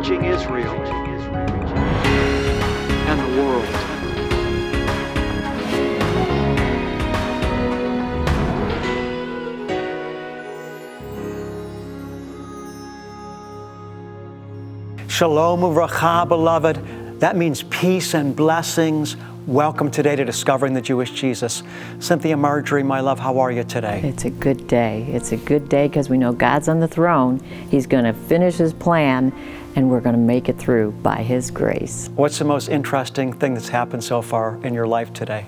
reaching Israel and the world. Shalom uvracha, beloved. That means peace and blessings. Welcome today to Discovering the Jewish Jesus. Cynthia Marjorie, my love, how are you today? It's a good day. It's a good day because we know God's on the throne. He's going to finish His plan and we're going to make it through by His grace. What's the most interesting thing that's happened so far in your life today?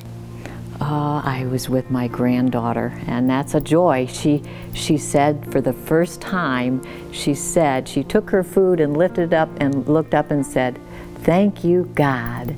Uh, I was with my granddaughter, and that's a joy. She she said for the first time, she said she took her food and lifted it up and looked up and said, "Thank you, God."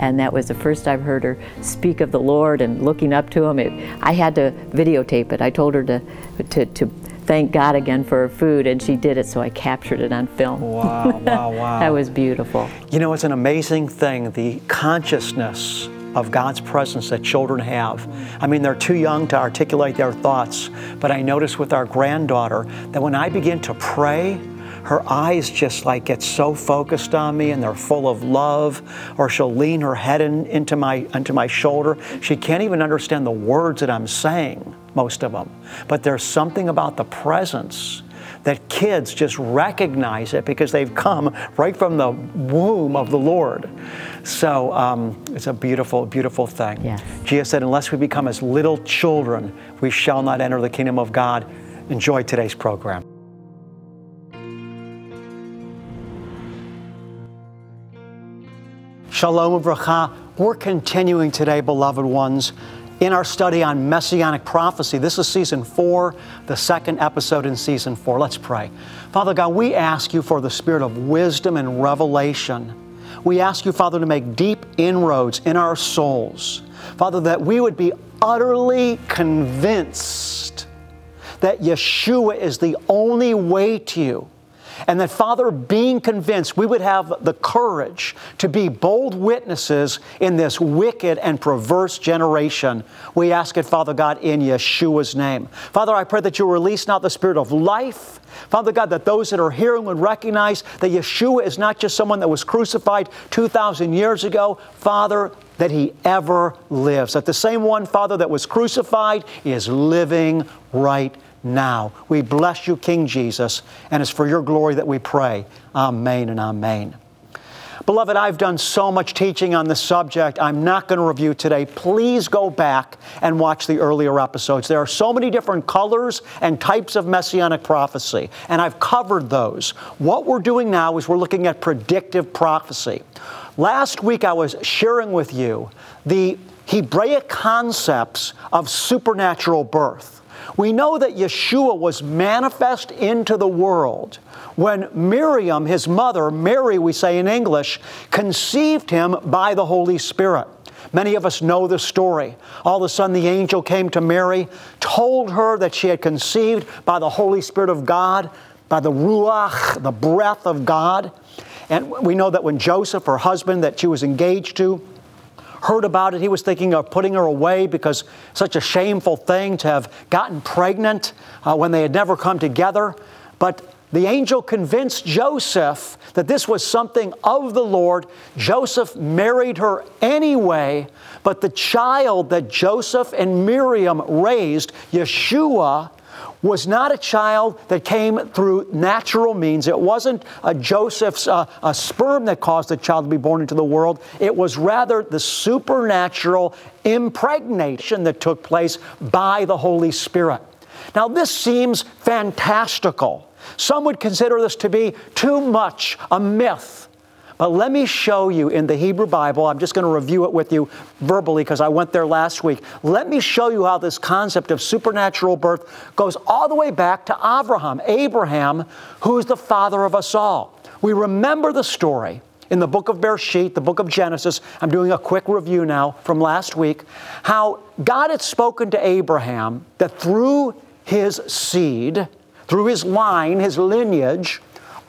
And that was the first I've heard her speak of the Lord and looking up to Him. It, I had to videotape it. I told her to, to, to thank God again for her food, and she did it, so I captured it on film. Wow, wow, wow. that was beautiful. You know, it's an amazing thing, the consciousness of God's presence that children have. I mean, they're too young to articulate their thoughts, but I notice with our granddaughter that when I begin to pray, her eyes just like get so focused on me and they're full of love or she'll lean her head in, into my into my shoulder she can't even understand the words that i'm saying most of them but there's something about the presence that kids just recognize it because they've come right from the womb of the Lord. So um, it's a beautiful, beautiful thing. Yes. Jesus said, Unless we become as little children, we shall not enter the kingdom of God. Enjoy today's program. Shalom Uvracha. We're continuing today, beloved ones, in our study on messianic prophecy. This is season four, the second episode in season four. Let's pray. Father God, we ask you for the spirit of wisdom and revelation. We ask you, Father, to make deep inroads in our souls. Father, that we would be utterly convinced that Yeshua is the only way to you and that, Father, being convinced, we would have the courage to be bold witnesses in this wicked and perverse generation. We ask it, Father God, in Yeshua's name. Father, I pray that you release not the spirit of life. Father God, that those that are hearing would recognize that Yeshua is not just someone that was crucified 2,000 years ago. Father, that he ever lives. That the same one, Father, that was crucified is living right now. We bless you, King Jesus, and it's for your glory that we pray. Amen and amen. Beloved, I've done so much teaching on this subject. I'm not going to review today. Please go back and watch the earlier episodes. There are so many different colors and types of messianic prophecy, and I've covered those. What we're doing now is we're looking at predictive prophecy. Last week, I was sharing with you the Hebraic concepts of supernatural birth. We know that Yeshua was manifest into the world when Miriam, his mother, Mary, we say in English, conceived him by the Holy Spirit. Many of us know the story. All of a sudden, the angel came to Mary, told her that she had conceived by the Holy Spirit of God, by the Ruach, the breath of God. And we know that when Joseph, her husband, that she was engaged to, heard about it, he was thinking of putting her away because such a shameful thing to have gotten pregnant uh, when they had never come together. But the angel convinced Joseph that this was something of the Lord. Joseph married her anyway, but the child that Joseph and Miriam raised, Yeshua, was not a child that came through natural means. It wasn't a Joseph's uh, a sperm that caused the child to be born into the world. It was rather the supernatural impregnation that took place by the Holy Spirit. Now, this seems fantastical. Some would consider this to be too much a myth. But let me show you in the Hebrew Bible, I'm just going to review it with you verbally because I went there last week. Let me show you how this concept of supernatural birth goes all the way back to Abraham, Abraham, who's the father of us all. We remember the story in the book of Bereshit, the book of Genesis. I'm doing a quick review now from last week. How God had spoken to Abraham that through his seed, through his line, his lineage,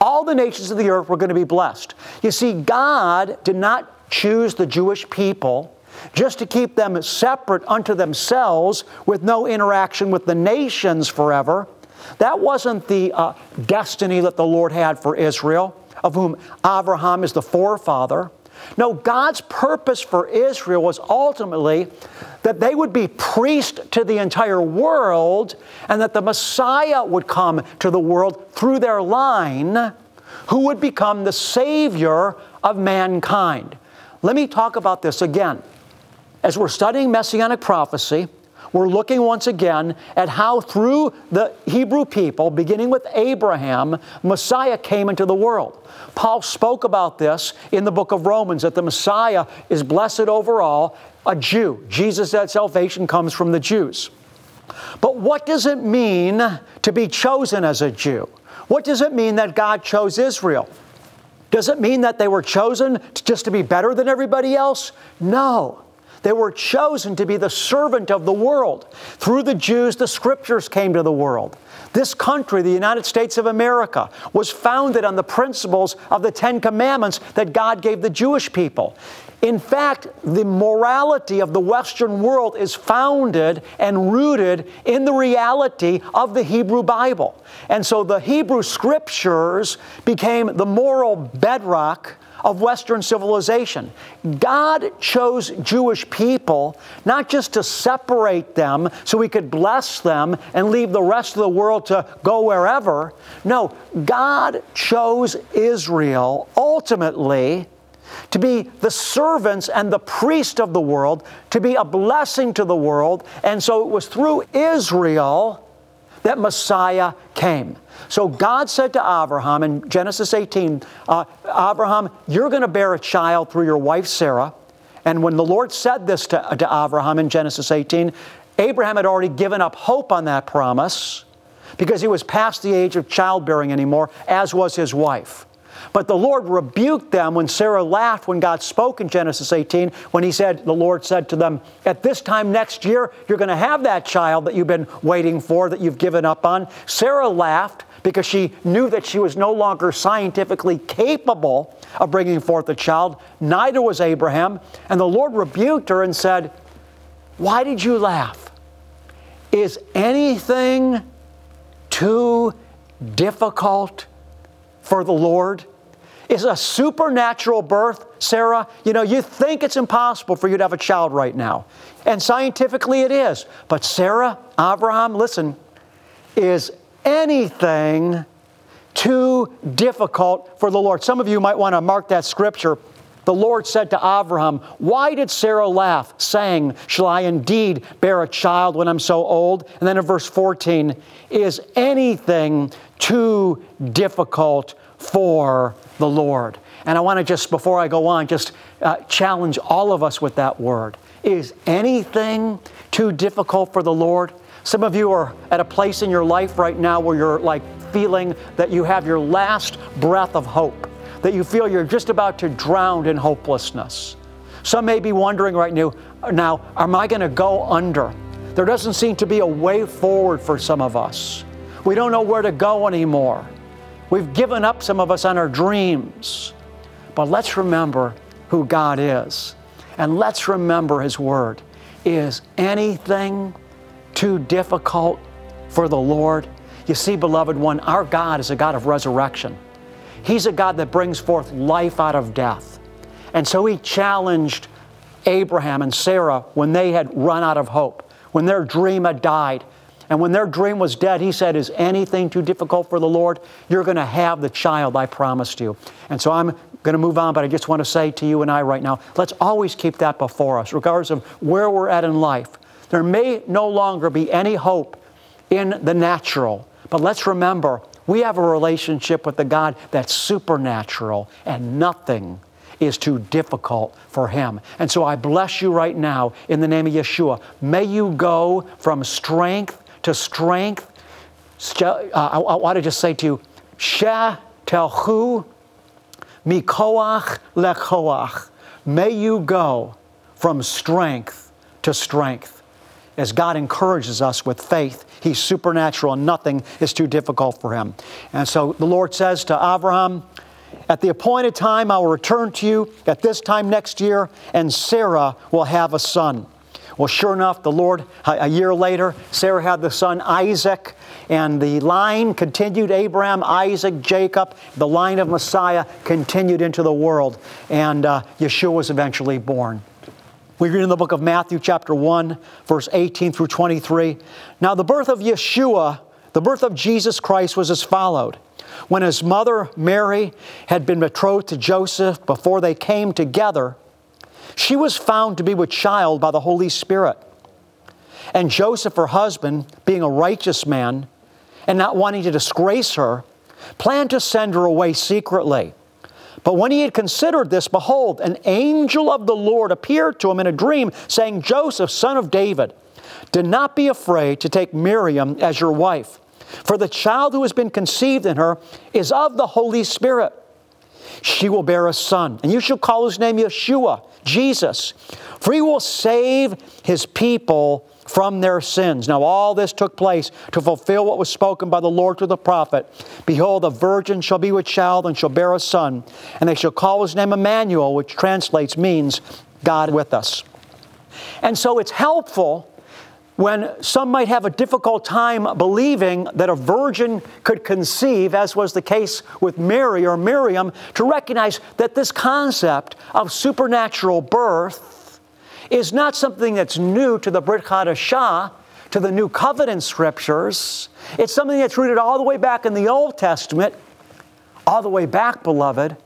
all the nations of the earth were going to be blessed. You see, God did not choose the Jewish people just to keep them separate unto themselves with no interaction with the nations forever. That wasn't the uh, destiny that the Lord had for Israel. of whom Abraham is the forefather. No, God's purpose for Israel was ultimately that they would be priest to the entire world and that the Messiah would come to the world through their line, who would become the Savior of mankind. Let me talk about this again. As we're studying Messianic prophecy, we're looking once again at how through the Hebrew people, beginning with Abraham, Messiah came into the world. Paul spoke about this in the book of Romans that the Messiah is blessed over all, a Jew. Jesus said salvation comes from the Jews. But what does it mean to be chosen as a Jew? What does it mean that God chose Israel? Does it mean that they were chosen just to be better than everybody else? No. They were chosen to be the servant of the world. Through the Jews, the scriptures came to the world. This country, the United States of America, was founded on the principles of the Ten Commandments that God gave the Jewish people. In fact, the morality of the Western world is founded and rooted in the reality of the Hebrew Bible. And so the Hebrew scriptures became the moral bedrock of Western civilization. God chose Jewish people not just to separate them so we could bless them and leave the rest of the world to go wherever. No, God chose Israel ultimately to be the servants and the priest of the world, to be a blessing to the world. And so it was through Israel that Messiah came. So God said to Abraham in Genesis 18, uh, Abraham, you're going to bear a child through your wife Sarah. And when the Lord said this to, to Abraham in Genesis 18, Abraham had already given up hope on that promise because he was past the age of childbearing anymore, as was his wife. But the Lord rebuked them when Sarah laughed when God spoke in Genesis 18, when He said, The Lord said to them, At this time next year, you're going to have that child that you've been waiting for, that you've given up on. Sarah laughed because she knew that she was no longer scientifically capable of bringing forth a child. Neither was Abraham. And the Lord rebuked her and said, Why did you laugh? Is anything too difficult for the Lord? Is a supernatural birth, Sarah? You know, you think it's impossible for you to have a child right now. And scientifically it is. But Sarah, Abraham, listen, is anything too difficult for the Lord. Some of you might want to mark that scripture. The Lord said to Abraham, Why did Sarah laugh, saying, Shall I indeed bear a child when I'm so old? And then in verse 14, Is anything too difficult for the Lord? And I want to just, before I go on, just uh, challenge all of us with that word. Is anything too difficult for the Lord? Some of you are at a place in your life right now where you're like feeling that you have your last breath of hope, that you feel you're just about to drown in hopelessness. Some may be wondering right now, now am I going to go under? There doesn't seem to be a way forward for some of us. We don't know where to go anymore. We've given up, some of us, on our dreams. But let's remember who God is. And let's remember His Word. Is anything too difficult for the Lord? You see, beloved one, our God is a God of resurrection. He's a God that brings forth life out of death. And so He challenged Abraham and Sarah when they had run out of hope, when their dream had died. And when their dream was dead, he said, Is anything too difficult for the Lord? You're going to have the child I promised you. And so I'm going to move on, but I just want to say to you and I right now, let's always keep that before us, regardless of where we're at in life. There may no longer be any hope in the natural, but let's remember we have a relationship with the God that's supernatural and nothing is too difficult for him. And so I bless you right now in the name of Yeshua. May you go from strength to strength. Uh, I, want to just say to you, Sheh telchu mikoach lechoach. May you go from strength to strength as God encourages us with faith. He's supernatural and nothing is too difficult for him. And so the Lord says to Abraham, At the appointed time I will return to you at this time next year, and Sarah will have a son. Well, sure enough, the Lord, a year later, Sarah had the son Isaac, and the line continued Abraham, Isaac, Jacob. The line of Messiah continued into the world, and uh, Yeshua was eventually born. We read in the book of Matthew, chapter 1, verse 18 through 23. Now, the birth of Yeshua, the birth of Jesus Christ, was as followed. When his mother, Mary, had been betrothed to Joseph before they came together, she was found to be with child by the Holy Spirit. And Joseph, her husband, being a righteous man and not wanting to disgrace her, planned to send her away secretly. But when he had considered this, behold, an angel of the Lord appeared to him in a dream, saying, Joseph, son of David, do not be afraid to take Miriam as your wife, for the child who has been conceived in her is of the Holy Spirit. She will bear a son, and you shall call his name Yeshua Jesus, for he will save his people from their sins. Now, all this took place to fulfill what was spoken by the Lord through the prophet. Behold, a virgin shall be with child and shall bear a son, and they shall call his name Emmanuel, which translates means God with us. And so it's helpful when some might have a difficult time believing that a virgin could conceive, as was the case with Mary or Miriam, to recognize that this concept of supernatural birth is not something that's new to the Brit Hadashah, to the New Covenant scriptures. It's something that's rooted all the way back in the Old Testament, all the way back, beloved,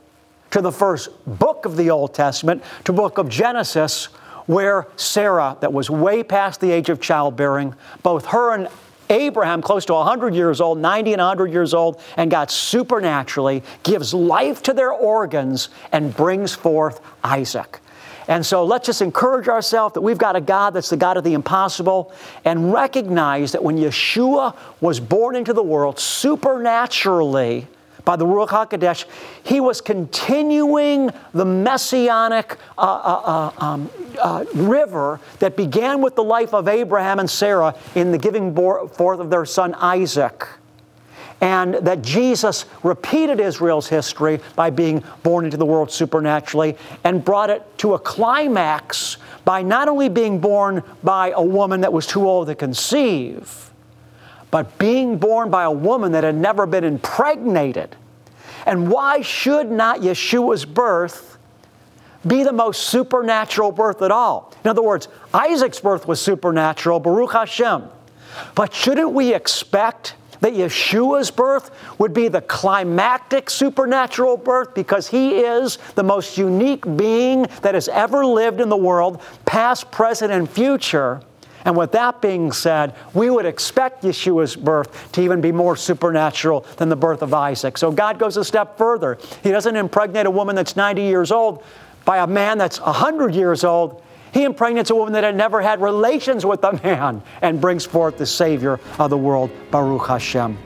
to the first book of the Old Testament, to book of Genesis, where Sarah, that was way past the age of childbearing, both her and Abraham, close to 100 years old, 90 and 100 years old, and God supernaturally gives life to their organs and brings forth Isaac. And so let's just encourage ourselves that we've got a God that's the God of the impossible and recognize that when Yeshua was born into the world supernaturally, by the Ruach HaKodesh, he was continuing the messianic uh, uh, uh, um, uh, river that began with the life of Abraham and Sarah in the giving forth of their son Isaac. And that Jesus repeated Israel's history by being born into the world supernaturally and brought it to a climax by not only being born by a woman that was too old to conceive but being born by a woman that had never been impregnated. And why should not Yeshua's birth be the most supernatural birth at all? In other words, Isaac's birth was supernatural, Baruch Hashem. But shouldn't we expect that Yeshua's birth would be the climactic supernatural birth because he is the most unique being that has ever lived in the world, past, present, and future? And with that being said, we would expect Yeshua's birth to even be more supernatural than the birth of Isaac. So God goes a step further. He doesn't impregnate a woman that's 90 years old by a man that's 100 years old. He impregnates a woman that had never had relations with a man and brings forth the Savior of the world, Baruch Hashem.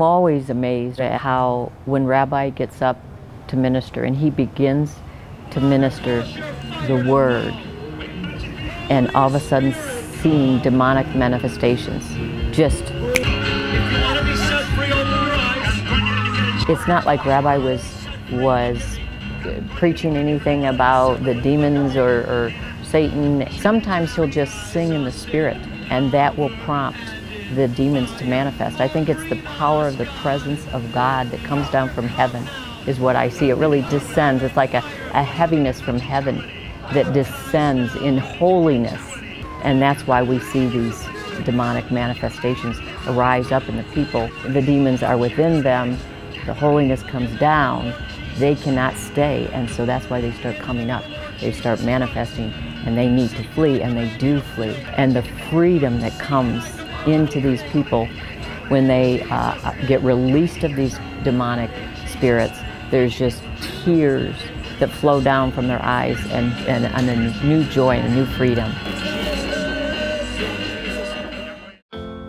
I'm always amazed at how when Rabbi gets up to minister and he begins to minister the word and all of a sudden seeing demonic manifestations just it's not like rabbi was was preaching anything about the demons or, or satan. Sometimes he'll just sing in the spirit and that will prompt the demons to manifest. I think it's the power of the presence of God that comes down from heaven, is what I see. It really descends. It's like a, a heaviness from heaven that descends in holiness. And that's why we see these demonic manifestations arise up in the people. The demons are within them, the holiness comes down, they cannot stay, and so that's why they start coming up. They start manifesting, and they need to flee, and they do flee. And the freedom that comes into these people when they uh, get released of these demonic spirits. There's just tears that flow down from their eyes and, and, and a new joy and a new freedom.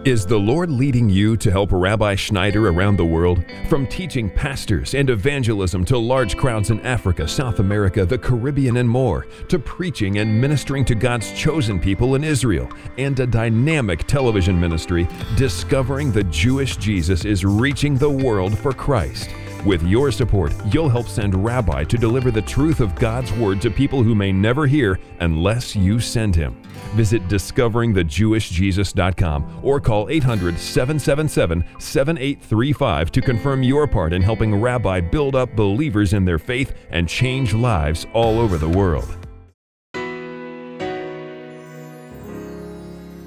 Is the Lord leading you to help Rabbi Schneider around the world? From teaching pastors and evangelism to large crowds in Africa, South America, the Caribbean, and more, to preaching and ministering to God's chosen people in Israel, and a dynamic television ministry, Discovering the Jewish Jesus is reaching the world for Christ. With your support, you'll help send Rabbi to deliver the truth of God's Word to people who may never hear unless you send him. Visit discoveringthejewishjesus.com or call 800 777 7835 to confirm your part in helping Rabbi build up believers in their faith and change lives all over the world.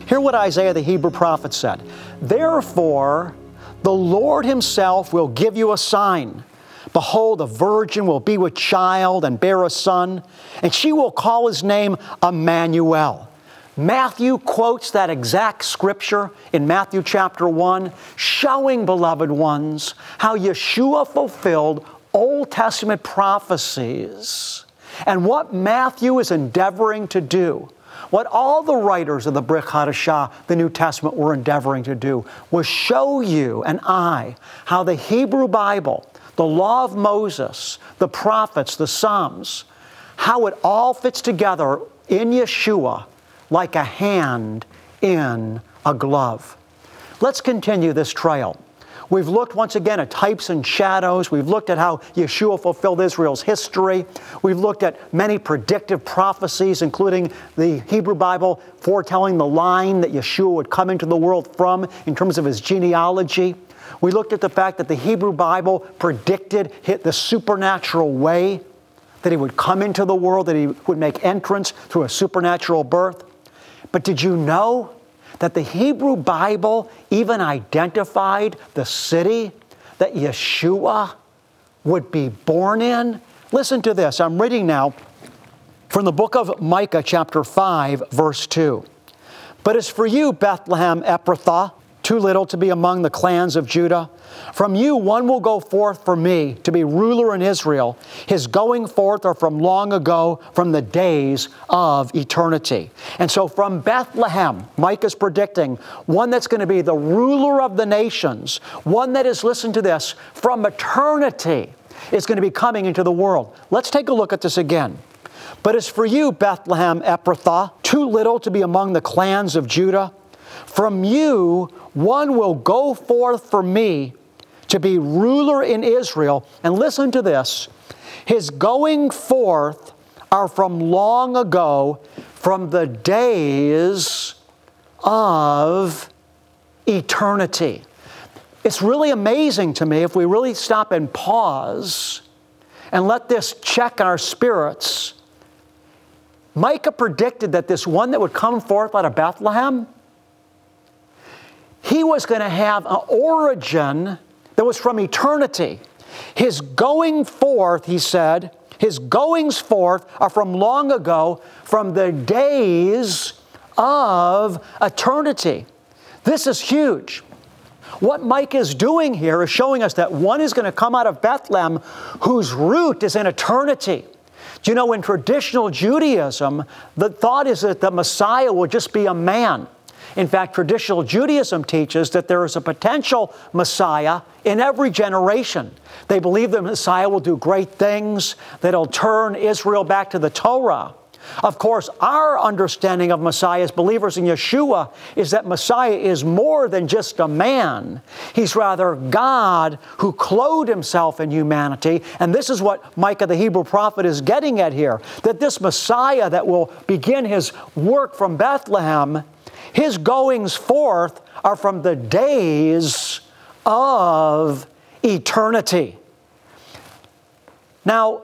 Hear what Isaiah the Hebrew prophet said. Therefore, the Lord Himself will give you a sign. Behold, a virgin will be with child and bear a son, and she will call his name Emmanuel. Matthew quotes that exact scripture in Matthew chapter 1, showing, beloved ones, how Yeshua fulfilled Old Testament prophecies. And what Matthew is endeavoring to do, what all the writers of the Brit Hadashah, the New Testament, were endeavoring to do, was show you and I how the Hebrew Bible, the law of Moses, the prophets, the Psalms, how it all fits together in Yeshua like a hand in a glove. Let's continue this trail. We've looked once again at types and shadows. We've looked at how Yeshua fulfilled Israel's history. We've looked at many predictive prophecies, including the Hebrew Bible foretelling the line that Yeshua would come into the world from in terms of his genealogy. We looked at the fact that the Hebrew Bible predicted hit the supernatural way that he would come into the world, that he would make entrance through a supernatural birth. But did you know that the Hebrew Bible even identified the city that Yeshua would be born in? Listen to this. I'm reading now from the book of Micah, chapter 5, verse 2. But as for you, Bethlehem Ephrathah, too little to be among the clans of Judah. From you one will go forth for me to be ruler in Israel. His going forth are from long ago, from the days of eternity. And so from Bethlehem, Micah's predicting one that's going to be the ruler of the nations, one that is, listen to this, from eternity is going to be coming into the world. Let's take a look at this again. But as for you, Bethlehem Ephrathah, too little to be among the clans of Judah, from you one will go forth for me to be ruler in Israel. And listen to this his going forth are from long ago, from the days of eternity. It's really amazing to me if we really stop and pause and let this check our spirits. Micah predicted that this one that would come forth out of Bethlehem he was going to have an origin that was from eternity. His going forth, he said, his goings forth are from long ago, from the days of eternity. This is huge. What Micah's doing here is showing us that one is going to come out of Bethlehem whose root is in eternity. Do you know, in traditional Judaism, the thought is that the Messiah will just be a man. In fact, traditional Judaism teaches that there is a potential Messiah in every generation. They believe the Messiah will do great things, that he'll turn Israel back to the Torah. Of course, our understanding of Messiah as believers in Yeshua is that Messiah is more than just a man. He's rather God who clothed himself in humanity. And this is what Micah the Hebrew prophet is getting at here that this Messiah that will begin his work from Bethlehem his goings forth are from the days of eternity. Now,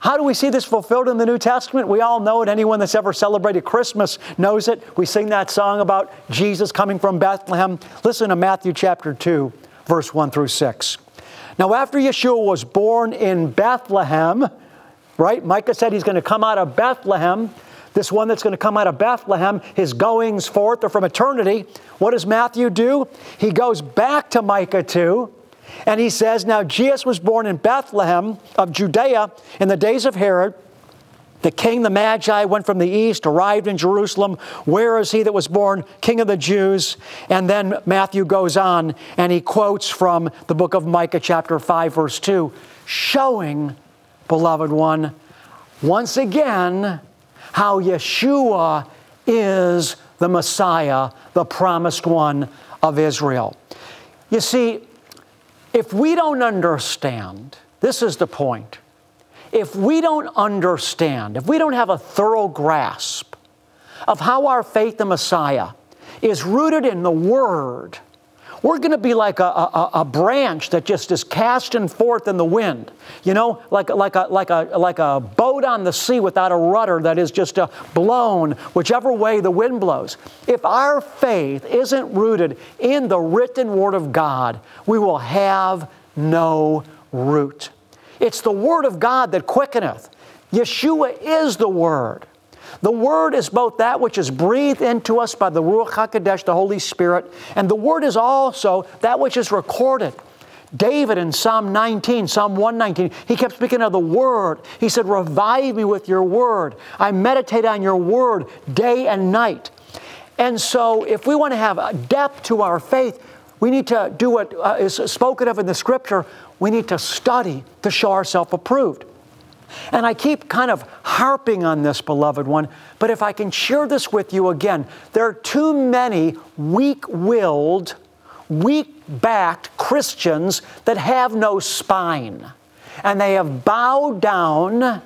how do we see this fulfilled in the New Testament? We all know it. Anyone that's ever celebrated Christmas knows it. We sing that song about Jesus coming from Bethlehem. Listen to Matthew chapter 2, verse 1 through 6. Now, after Yeshua was born in Bethlehem, right? Micah said he's going to come out of Bethlehem. This one that's going to come out of Bethlehem, his goings forth are from eternity. What does Matthew do? He goes back to Micah 2 and he says, Now Jesus was born in Bethlehem of Judea in the days of Herod. The king, the Magi, went from the east, arrived in Jerusalem. Where is he that was born king of the Jews? And then Matthew goes on and he quotes from the book of Micah, chapter 5, verse 2, showing, beloved one, once again, how Yeshua is the Messiah, the promised one of Israel. You see, if we don't understand, this is the point. If we don't understand, if we don't have a thorough grasp of how our faith in Messiah is rooted in the Word, we're going to be like a, a, a, branch that just is casting forth in the wind. You know, like, like, a, like, a, like a boat on the sea without a rudder that is just uh, blown whichever way the wind blows. If our faith isn't rooted in the written Word of God, we will have no root. It's the Word of God that quickeneth. Yeshua is the Word. The Word is both that which is breathed into us by the Ruach HaKodesh, the Holy Spirit, and the Word is also that which is recorded. David in Psalm 19, Psalm 119, he kept speaking of the Word. He said, Revive me with your Word. I meditate on your Word day and night. And so, if we want to have depth to our faith, we need to do what uh, is spoken of in the Scripture. We need to study to show ourselves approved. And I keep kind of harping on this, beloved one, but if I can share this with you again, there are too many weak willed, weak backed Christians that have no spine. And they have bowed down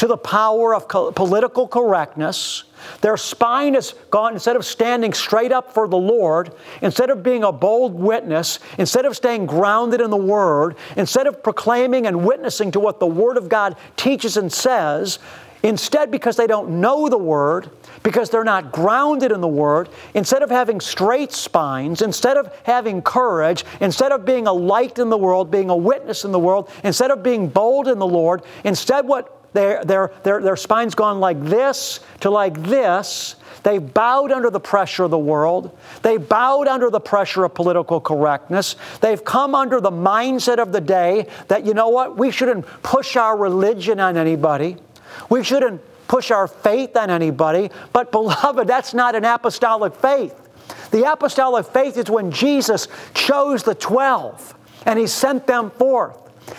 to the power of political correctness. Their spine is gone, instead of standing straight up for the Lord, instead of being a bold witness, instead of staying grounded in the Word, instead of proclaiming and witnessing to what the Word of God teaches and says, instead, because they don't know the Word, because they're not grounded in the Word, instead of having straight spines, instead of having courage, instead of being a light in the world, being a witness in the world, instead of being bold in the Lord, instead, what their, their, their, their spine's gone like this to like this. They bowed under the pressure of the world. They bowed under the pressure of political correctness. They've come under the mindset of the day that, you know what, we shouldn't push our religion on anybody. We shouldn't push our faith on anybody. But, beloved, that's not an apostolic faith. The apostolic faith is when Jesus chose the 12 and he sent them forth.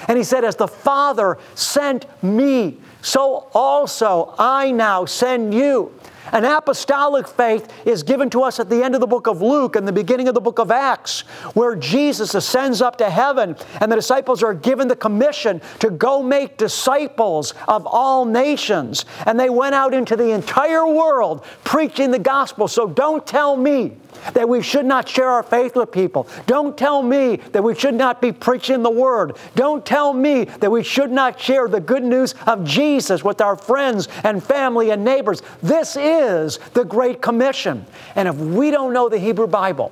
And he said, As the Father sent me, so also I now send you. An apostolic faith is given to us at the end of the book of Luke and the beginning of the book of Acts, where Jesus ascends up to heaven and the disciples are given the commission to go make disciples of all nations. And they went out into the entire world preaching the gospel. So don't tell me that we should not share our faith with people. Don't tell me that we should not be preaching the word. Don't tell me that we should not share the good news of Jesus with our friends and family and neighbors. This is the Great Commission. And if we don't know the Hebrew Bible,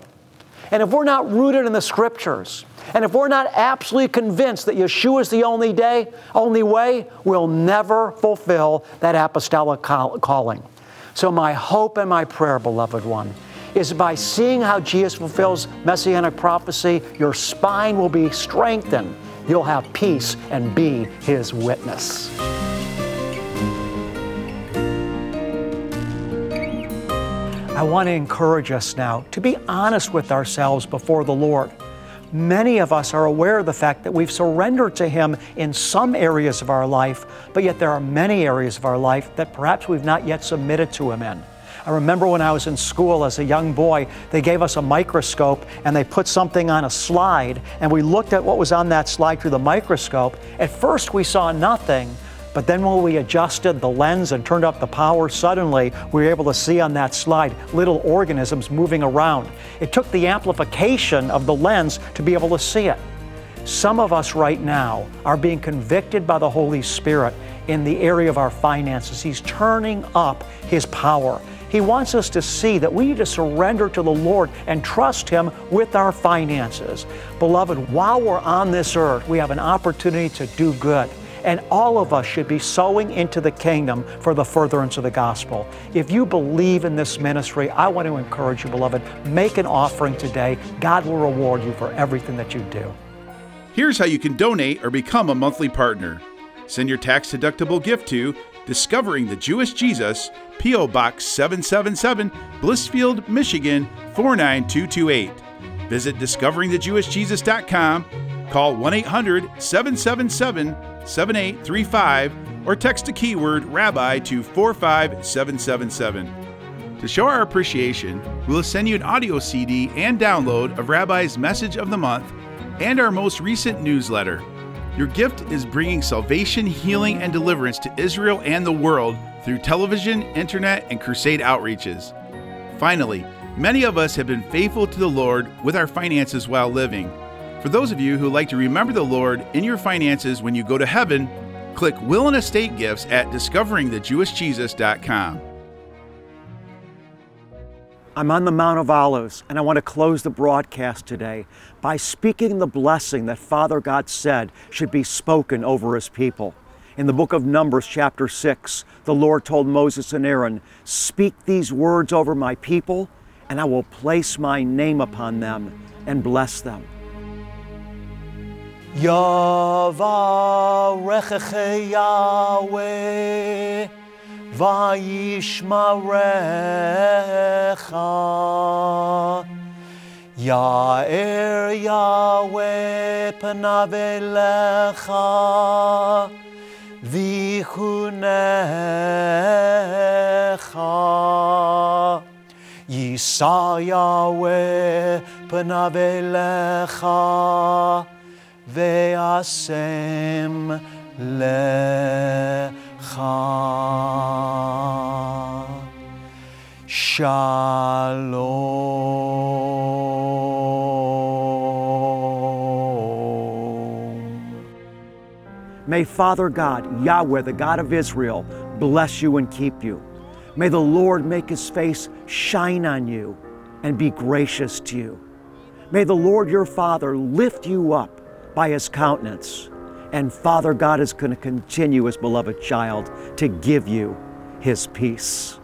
and if we're not rooted in the scriptures, and if we're not absolutely convinced that Yeshua is the only day, only way, we'll never fulfill that apostolic calling. So my hope and my prayer, beloved one, is by seeing how Jesus fulfills messianic prophecy, your spine will be strengthened. You'll have peace and be His witness. I want to encourage us now to be honest with ourselves before the Lord. Many of us are aware of the fact that we've surrendered to Him in some areas of our life, but yet there are many areas of our life that perhaps we've not yet submitted to Him in. I remember when I was in school as a young boy, they gave us a microscope and they put something on a slide, and we looked at what was on that slide through the microscope. At first, we saw nothing. But then when we adjusted the lens and turned up the power, suddenly we were able to see on that slide little organisms moving around. It took the amplification of the lens to be able to see it. Some of us right now are being convicted by the Holy Spirit in the area of our finances. He's turning up His power. He wants us to see that we need to surrender to the Lord and trust Him with our finances. Beloved, while we're on this earth, we have an opportunity to do good. And all of us should be sowing into the kingdom for the furtherance of the gospel. If you believe in this ministry, I want to encourage you, beloved, make an offering today. God will reward you for everything that you do. Here's how you can donate or become a monthly partner. Send your tax deductible gift to Discovering the Jewish Jesus, P.O. Box 777, Blissfield, Michigan 49228. Visit discoveringthejewishjesus.com, call 1 800 777 7835, or text the keyword Rabbi to 45777. To show our appreciation, we will send you an audio CD and download of Rabbi's Message of the Month and our most recent newsletter. Your gift is bringing salvation, healing, and deliverance to Israel and the world through television, internet, and crusade outreaches. Finally, many of us have been faithful to the Lord with our finances while living. For those of you who like to remember the Lord in your finances when you go to heaven, click Will and Estate Gifts at discoveringthejewishjesus.com. I'm on the Mount of Olives, and I want to close the broadcast today by speaking the blessing that Father God said should be spoken over His people. In the book of Numbers, chapter 6, the Lord told Moses and Aaron, Speak these words over my people, and I will place my name upon them and bless them. Vayishmarecha. Ya'er Yahweh panav elecha vichunecha. Yisa Yahweh panav ve'asem lecha. Shalom. May Father God, Yahweh, the God of Israel, bless you and keep you. May the Lord make his face shine on you and be gracious to you. May the Lord your Father lift you up by his countenance. And Father God is going to continue, his beloved child, to give you his peace.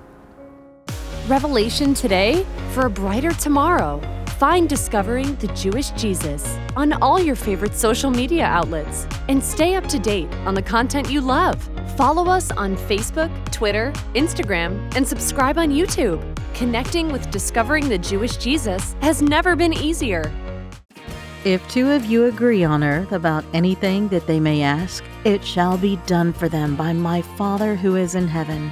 Revelation today for a brighter tomorrow. Find Discovering the Jewish Jesus on all your favorite social media outlets and stay up to date on the content you love. Follow us on Facebook, Twitter, Instagram, and subscribe on YouTube. Connecting with Discovering the Jewish Jesus has never been easier. If two of you agree on earth about anything that they may ask, it shall be done for them by my Father who is in heaven.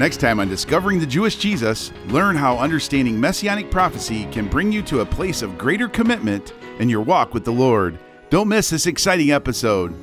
Next time on Discovering the Jewish Jesus, learn how understanding messianic prophecy can bring you to a place of greater commitment in your walk with the Lord. Don't miss this exciting episode.